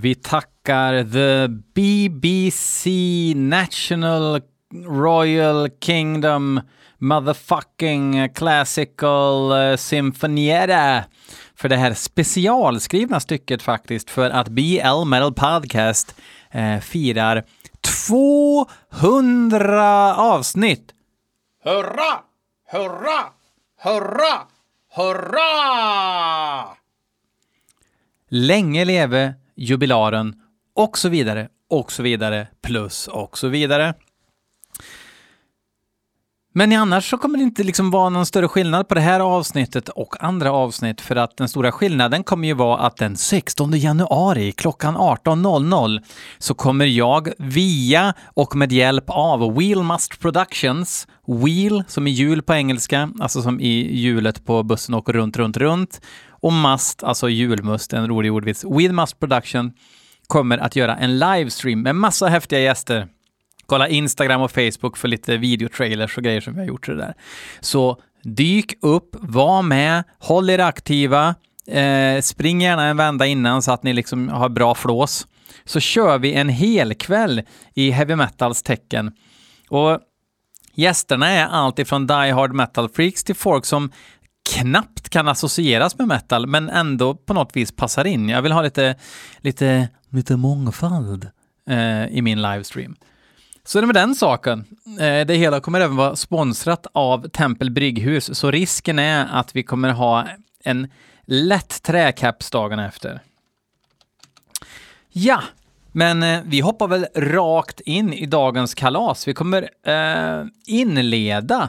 Vi tackar the BBC National Royal Kingdom Motherfucking Classical eh, Symphonietta för det här specialskrivna stycket faktiskt för att BL Metal Podcast eh, firar 200 avsnitt. Hurra! Hurra! Hurra! Hurra! Länge leve jubilaren och så vidare och så vidare plus och så vidare. Men annars så kommer det inte liksom vara någon större skillnad på det här avsnittet och andra avsnitt för att den stora skillnaden kommer ju vara att den 16 januari klockan 18.00 så kommer jag via och med hjälp av Wheelmust Productions, Wheel som i hjul på engelska, alltså som i hjulet på bussen åker runt, runt, runt och Must, alltså julmust, en rolig ordvits. With Must Production kommer att göra en livestream med massa häftiga gäster Kolla Instagram och Facebook för lite videotrailers och grejer som vi har gjort det där. Så dyk upp, var med, håll er aktiva, eh, spring gärna en vända innan så att ni liksom har bra flås. Så kör vi en hel kväll i heavy metals tecken. Och gästerna är allt ifrån die hard metal freaks till folk som knappt kan associeras med metal, men ändå på något vis passar in. Jag vill ha lite, lite, lite mångfald eh, i min livestream. Så det med den saken. Eh, det hela kommer även vara sponsrat av Tempel Brygghus, så risken är att vi kommer ha en lätt träcaps dagen efter. Ja, men eh, vi hoppar väl rakt in i dagens kalas. Vi kommer eh, inleda eh,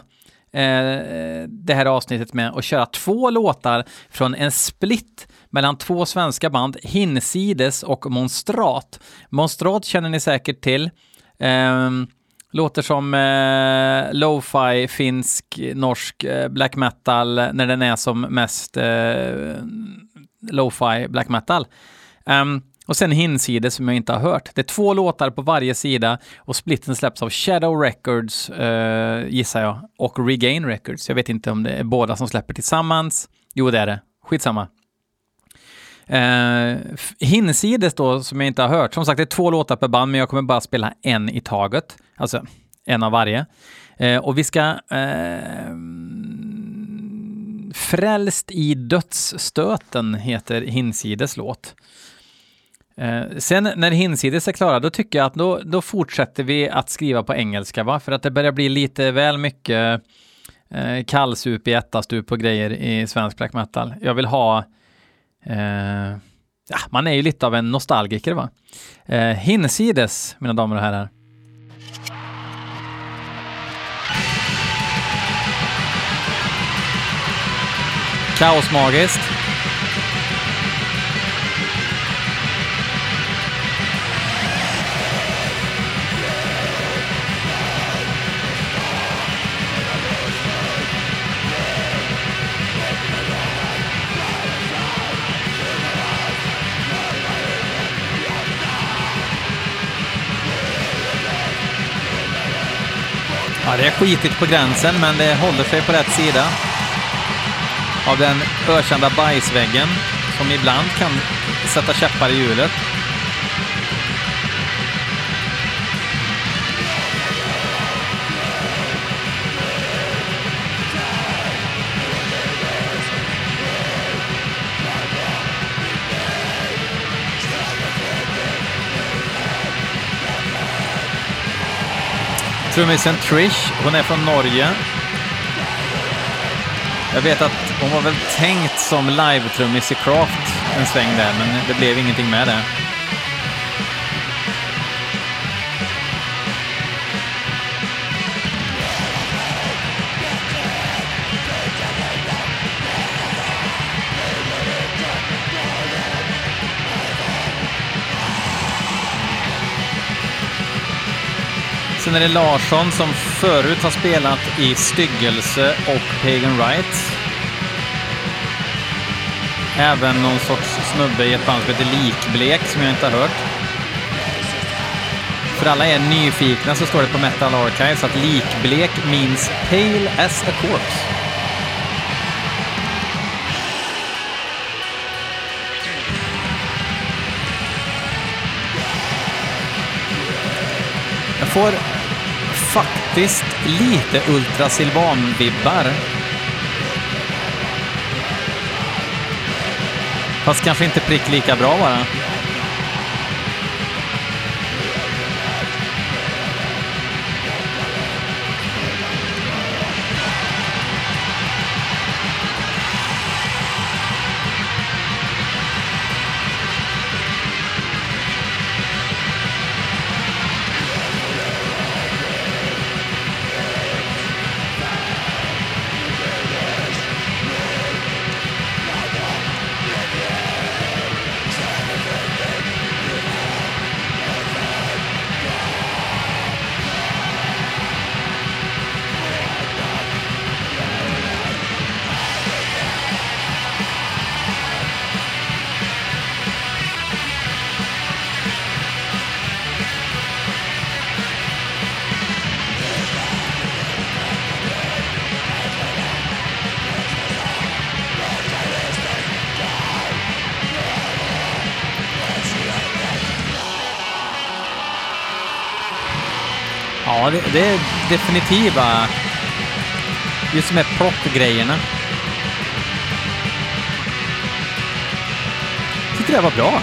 Eh, det här avsnittet med att köra två låtar från en split mellan två svenska band, Hinsides och Monstrat. Monstrat känner ni säkert till. Ehm, låter som eh, lo-fi, finsk, norsk eh, black metal när den är som mest eh, lo-fi black metal. Um, och sen Hinsides som jag inte har hört. Det är två låtar på varje sida och splitten släpps av Shadow Records, eh, gissar jag, och Regain Records. Jag vet inte om det är båda som släpper tillsammans. Jo, det är det. Skitsamma. Eh, hinsides då, som jag inte har hört, som sagt det är två låtar per band, men jag kommer bara spela en i taget, alltså en av varje. Eh, och vi ska eh, Frälst i dödsstöten heter Hinsides låt. Eh, sen när Hinsides är klara, då tycker jag att då, då fortsätter vi att skriva på engelska, va? För att det börjar bli lite väl mycket eh, kallsup i ettastup och grejer i svensk black metal. Jag vill ha Eh, ja, man är ju lite av en nostalgiker va. Eh, hinsides, mina damer och herrar. Kaosmagiskt. Är skitigt på gränsen, men det håller sig på rätt sida av den ökända bajsväggen som ibland kan sätta käppar i hjulet. Trummisen Trish, hon är från Norge. Jag vet att hon var väl tänkt som live-trummis i Craft en sväng där, men det blev ingenting med det. matchen är det Larsson som förut har spelat i Styggelse och Pagan Right. Även någon sorts snubbe i ett band som heter Likblek som jag inte har hört. För alla er nyfikna så står det på Metal Archives att Likblek means Pale as a Corpse. Jag får faktiskt lite Ultra Silvan-vibbar. Fast kanske inte prick lika bra bara. Det, är definitiva... Just de här plockgrejerna. Jag tyckte det var bra.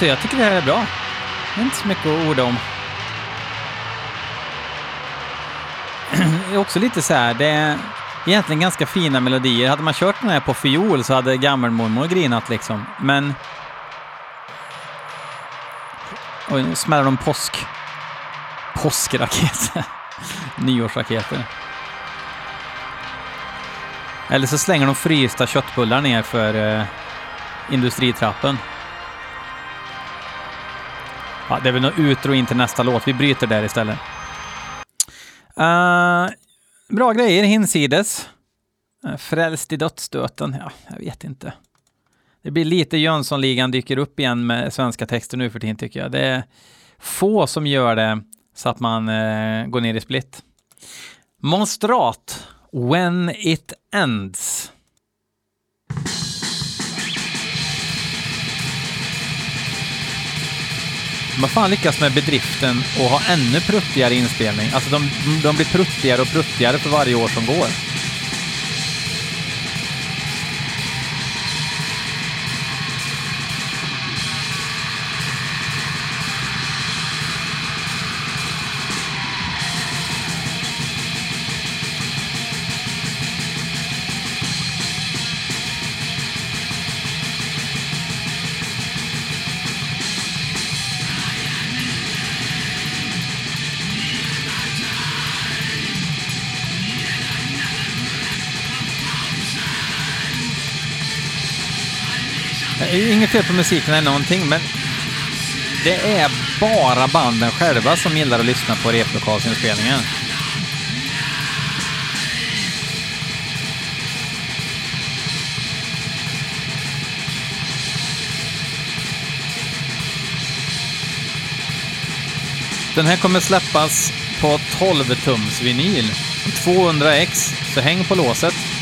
Alltså jag tycker det här är bra. Det är inte så mycket att orda om. Det är också lite så här, det är egentligen ganska fina melodier. Hade man kört den här på fiol så hade gammelmormor grinat liksom. Men... Oj, nu smäller de påsk... Påskraketer. Nyårsraketer. Eller så slänger de frysta köttbullar ner för eh, industritrappen. Ja, det är väl något utro in till nästa låt. Vi bryter där istället. Uh, bra grejer hinsides. Uh, frälst i dödsstöten. Ja, jag vet inte. Det blir lite Jönssonligan dyker upp igen med svenska texter nu för tiden tycker jag. Det är få som gör det så att man uh, går ner i split. Monstrat. When it ends. De har fan lyckats med bedriften och ha ännu pruttigare inspelning. Alltså de, de blir pruttigare och pruttigare för varje år som går. Inget fel på musiken eller någonting, men det är bara banden själva som gillar att lyssna på replokalsinspelningen. Den här kommer släppas på 12-tums vinyl. 200x, så häng på låset.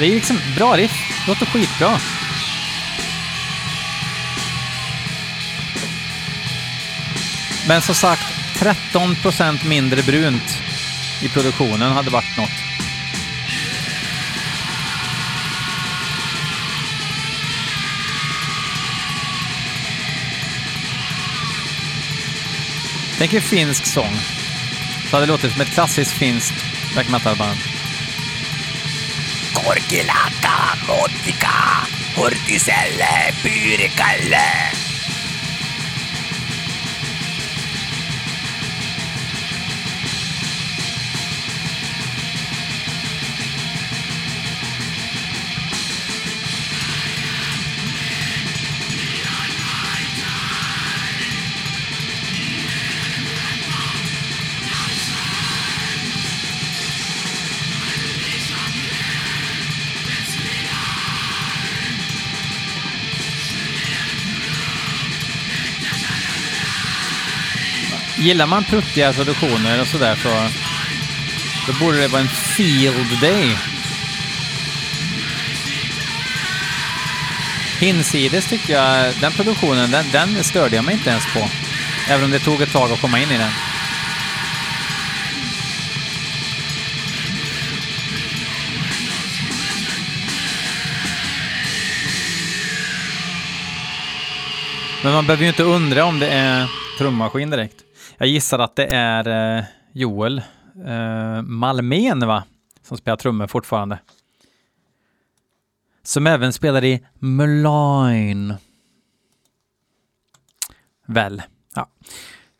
Det är liksom bra riff. Låter skitbra. Men som sagt, 13 procent mindre brunt i produktionen hade varit något. Tänk er finsk sång. Så hade det låtit som ett klassiskt finskt black metal-band. Korkilatta, motika, hurtiselle, pyyrikalle. Gillar man pruttiga produktioner och sådär så då borde det vara en field day. Hinsides tyckte jag, den produktionen, den, den störde jag mig inte ens på. Även om det tog ett tag att komma in i den. Men man behöver ju inte undra om det är trummaskin direkt. Jag gissar att det är eh, Joel eh, Malmén, va? Som spelar trummor fortfarande. Som även spelar i Muline. Väl, ja.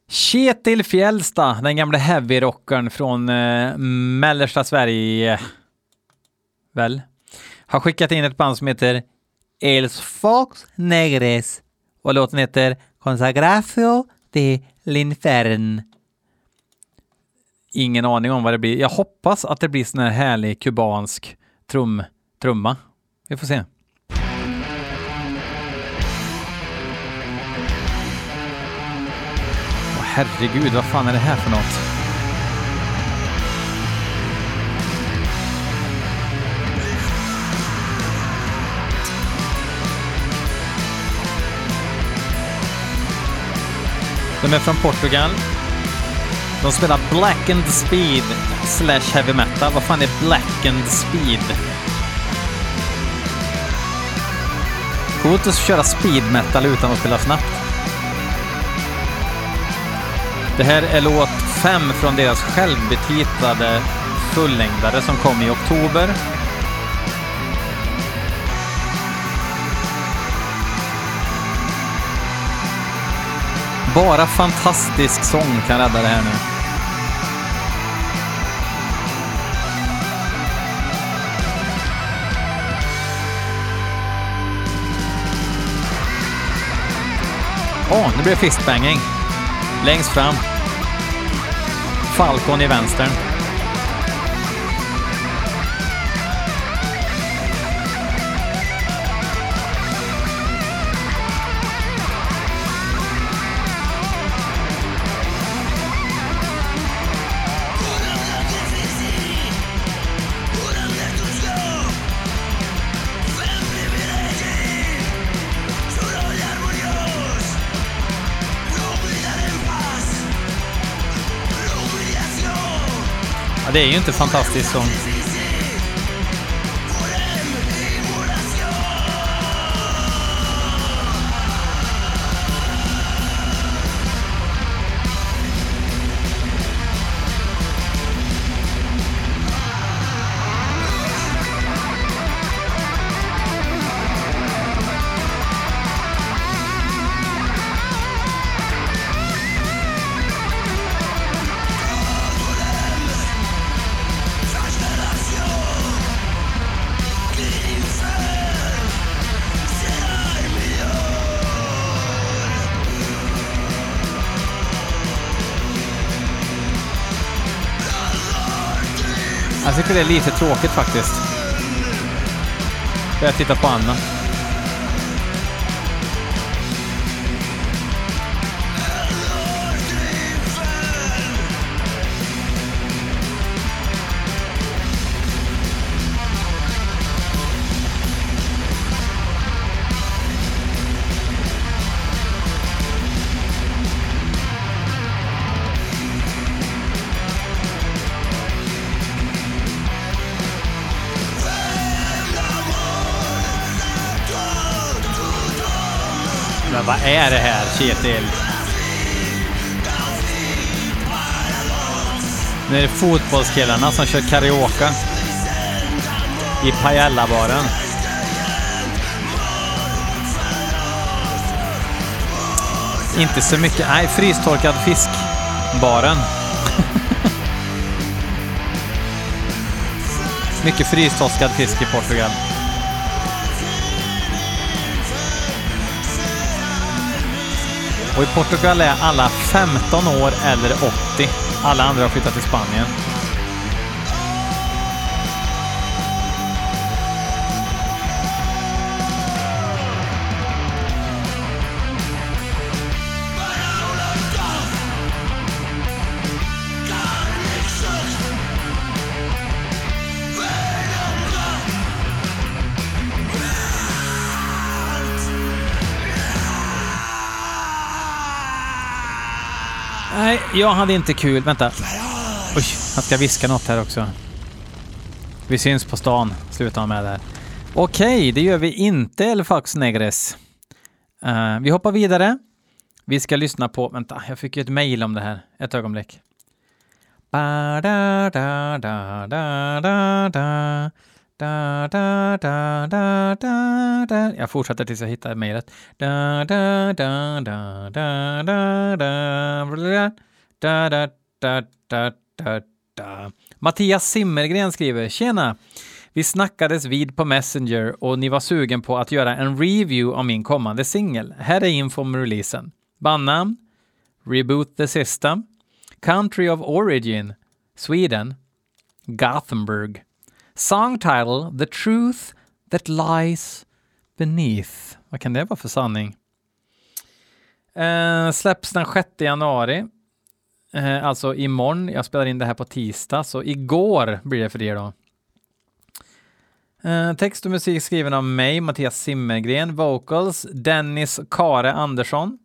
Kjetil Fjällsta, den gamla heavyrockern från eh, mellersta Sverige. Väl? Har skickat in ett band som heter Els Fox Negres och låten heter Consagracio de l'Infern. Ingen aning om vad det blir. Jag hoppas att det blir sån här härlig kubansk trum, trumma. Vi får se. Herregud, vad fan är det här för något? De är från Portugal. De spelar Blackened Speed slash heavy metal. Vad fan är Blackened Speed? Coolt att köra speed metal utan att spela snabbt. Det här är låt 5 från deras självbetitlade fullängdare som kom i oktober. Bara fantastisk sång kan rädda det här nu. Åh, oh, nu blir det fistbanging. Längst fram. Falcon i vänstern. Det är ju inte fantastiskt som Jag tycker det är lite tråkigt faktiskt. Jag tittar på Anna. Är det här, Kjetil? Nu är det fotbollskillarna som kör karaoke. I Pajalla-baren. Inte så mycket. Nej, frystorkad fisk-baren. mycket frystorkad fisk i Portugal. Och i Portugal är alla 15 år eller 80. Alla andra har flyttat till Spanien. Jag hade inte kul. Vänta. Oj, han ska viska något här också. Vi syns på stan, slutar han med där. Okej, det gör vi inte, El Fax Negres. Uh, vi hoppar vidare. Vi ska lyssna på... Vänta, jag fick ju ett mejl om det här. Ett ögonblick. Ba, da, da, da, da, da, da. Da, da, da, da, da, da. Jag fortsätter tills jag hittar mejlet. Da, da, da, da, da, da, da, da, da, da, da, da, da. Mattias Simmergren skriver Tjena! Vi snackades vid på Messenger och ni var sugen på att göra en review av min kommande singel. Här är info om releasen. Bandnamn? Reboot the System. Country of Origin? Sweden. Gothenburg. Song title The Truth That Lies Beneath. Vad kan det vara för sanning? Eh, släpps den 6 januari. Eh, alltså imorgon. Jag spelar in det här på tisdag, så igår blir det för er då. Eh, text och musik skriven av mig, Mattias Simmergren. Vocals, Dennis Kare Andersson.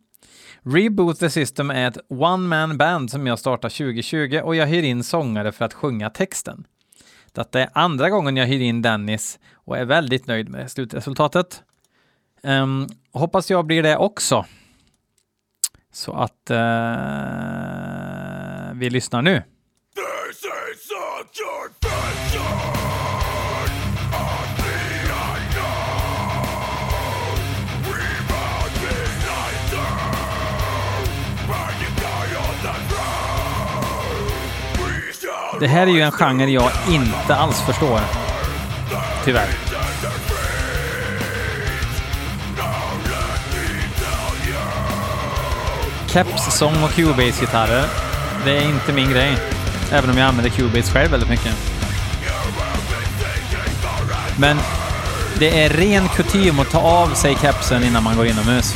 Reboot the System är ett one-man band som jag startade 2020 och jag hyr in sångare för att sjunga texten. Detta är andra gången jag hyr in Dennis och är väldigt nöjd med slutresultatet. Um, hoppas jag blir det också. Så att uh, vi lyssnar nu. Det här är ju en genre jag inte alls förstår. Tyvärr. Caps-sång och Cubase-gitarrer. Det är inte min grej. Även om jag använder Cubase själv väldigt mycket. Men det är ren kutym att ta av sig kepsen innan man går inomhus.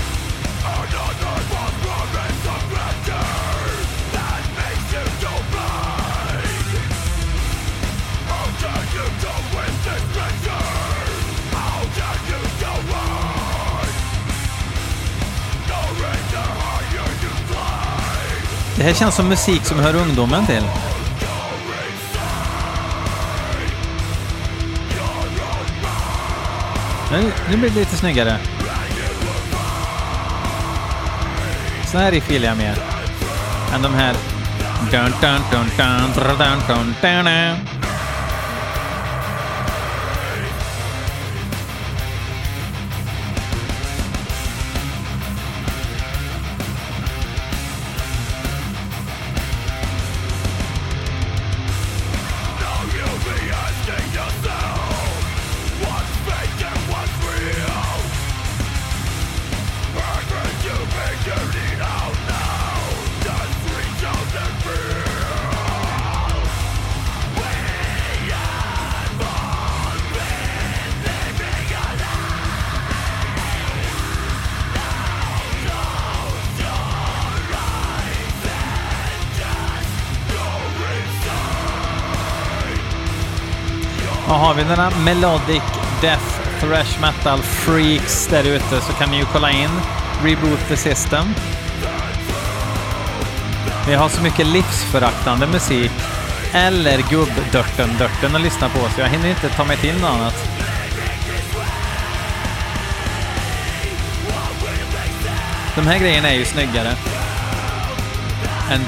Här känns som musik som hör ungdomen till. Nu, nu blir det lite snyggare. Så här riff gillar jag mer. Än de här... Dun, dun, dun, dun, dun, dun, dun, dun. Har vi några melodic death thrash metal freaks där ute så kan ni ju kolla in Reboot the System. Vi har så mycket livsföraktande musik eller gubbdörten-dörten att lyssna på så jag hinner inte ta mig till något annat. De här grejerna är ju snyggare. Än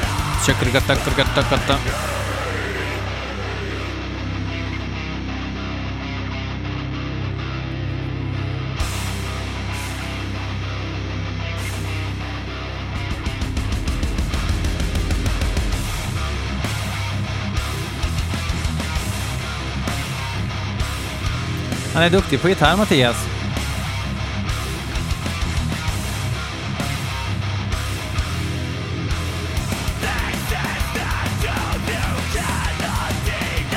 Han är duktig på gitarr, Mattias.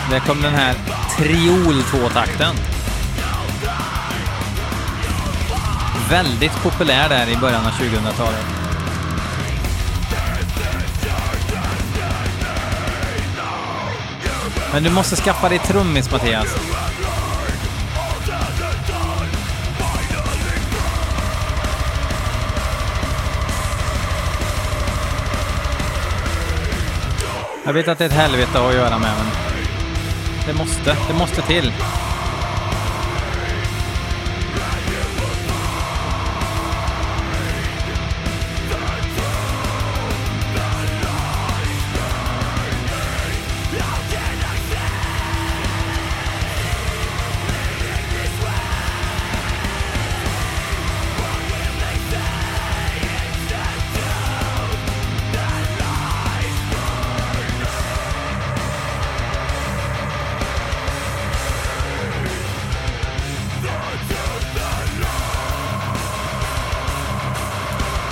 Där kom den här triol tvåtakten. Väldigt populär där i början av 2000-talet. Men du måste skaffa dig trummis, Mattias. Jag vet att det är ett helvete att göra med, men det måste, det måste till.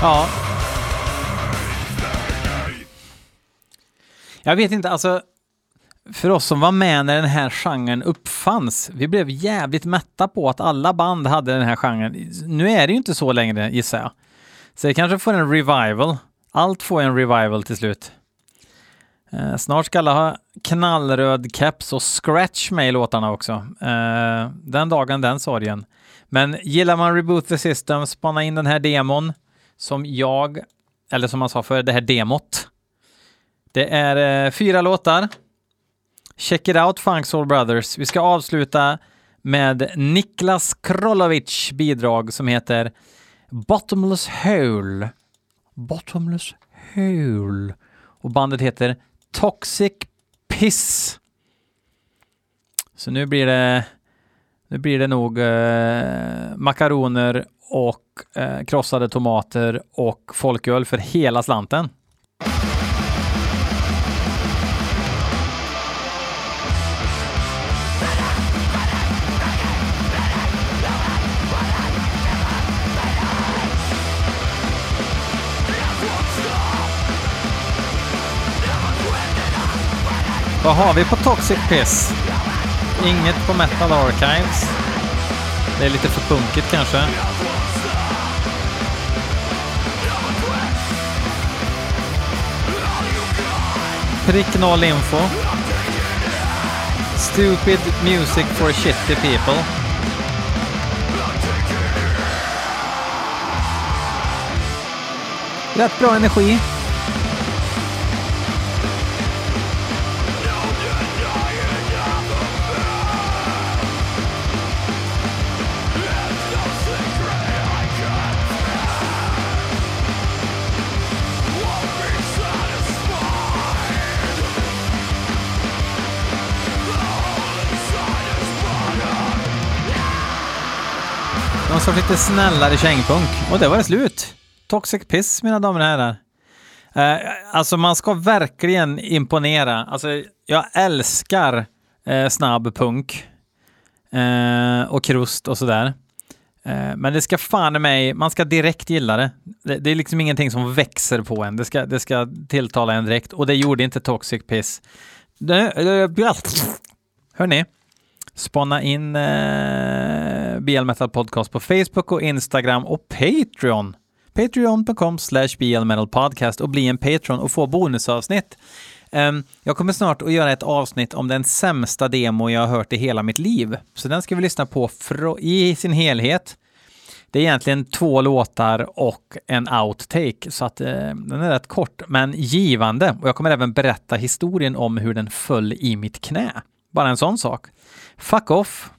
Ja. Jag vet inte, alltså för oss som var med när den här genren uppfanns, vi blev jävligt mätta på att alla band hade den här genren. Nu är det ju inte så längre, gissar jag. Så det kanske får en revival. Allt får en revival till slut. Eh, snart ska alla ha knallröd keps och scratch med i låtarna också. Eh, den dagen, den sorgen. Men gillar man Reboot the System, spana in den här demon som jag, eller som man sa för det här demot. Det är eh, fyra låtar. Check it out Funk Soul Brothers. Vi ska avsluta med Niklas Krolovic bidrag som heter Bottomless Hole. Bottomless Hole. Och bandet heter Toxic Piss. Så nu blir det, nu blir det nog eh, makaroner och eh, krossade tomater och folköl för hela slanten. Vad har vi på Toxic Piss? Inget på Metal Archives. Det är lite för punkigt kanske. Prick noll info. Stupid music for shitty people. Rätt bra energi. Sorts lite snällare kängpunk. Och det var det slut. Toxic Piss, mina damer och herrar. Eh, alltså man ska verkligen imponera. Alltså jag älskar eh, snabb punk. Eh, och krust och sådär. Eh, men det ska fan i mig, man ska direkt gilla det. det. Det är liksom ingenting som växer på en. Det ska, det ska tilltala en direkt. Och det gjorde inte Toxic Piss. Hörni, spana in eh, BL Metal Podcast på Facebook och Instagram och Patreon. Patreon.com slash Podcast och bli en Patreon och få bonusavsnitt. Um, jag kommer snart att göra ett avsnitt om den sämsta demo jag har hört i hela mitt liv. Så den ska vi lyssna på i sin helhet. Det är egentligen två låtar och en outtake, så att eh, den är rätt kort men givande. Och jag kommer även berätta historien om hur den föll i mitt knä. Bara en sån sak. Fuck off!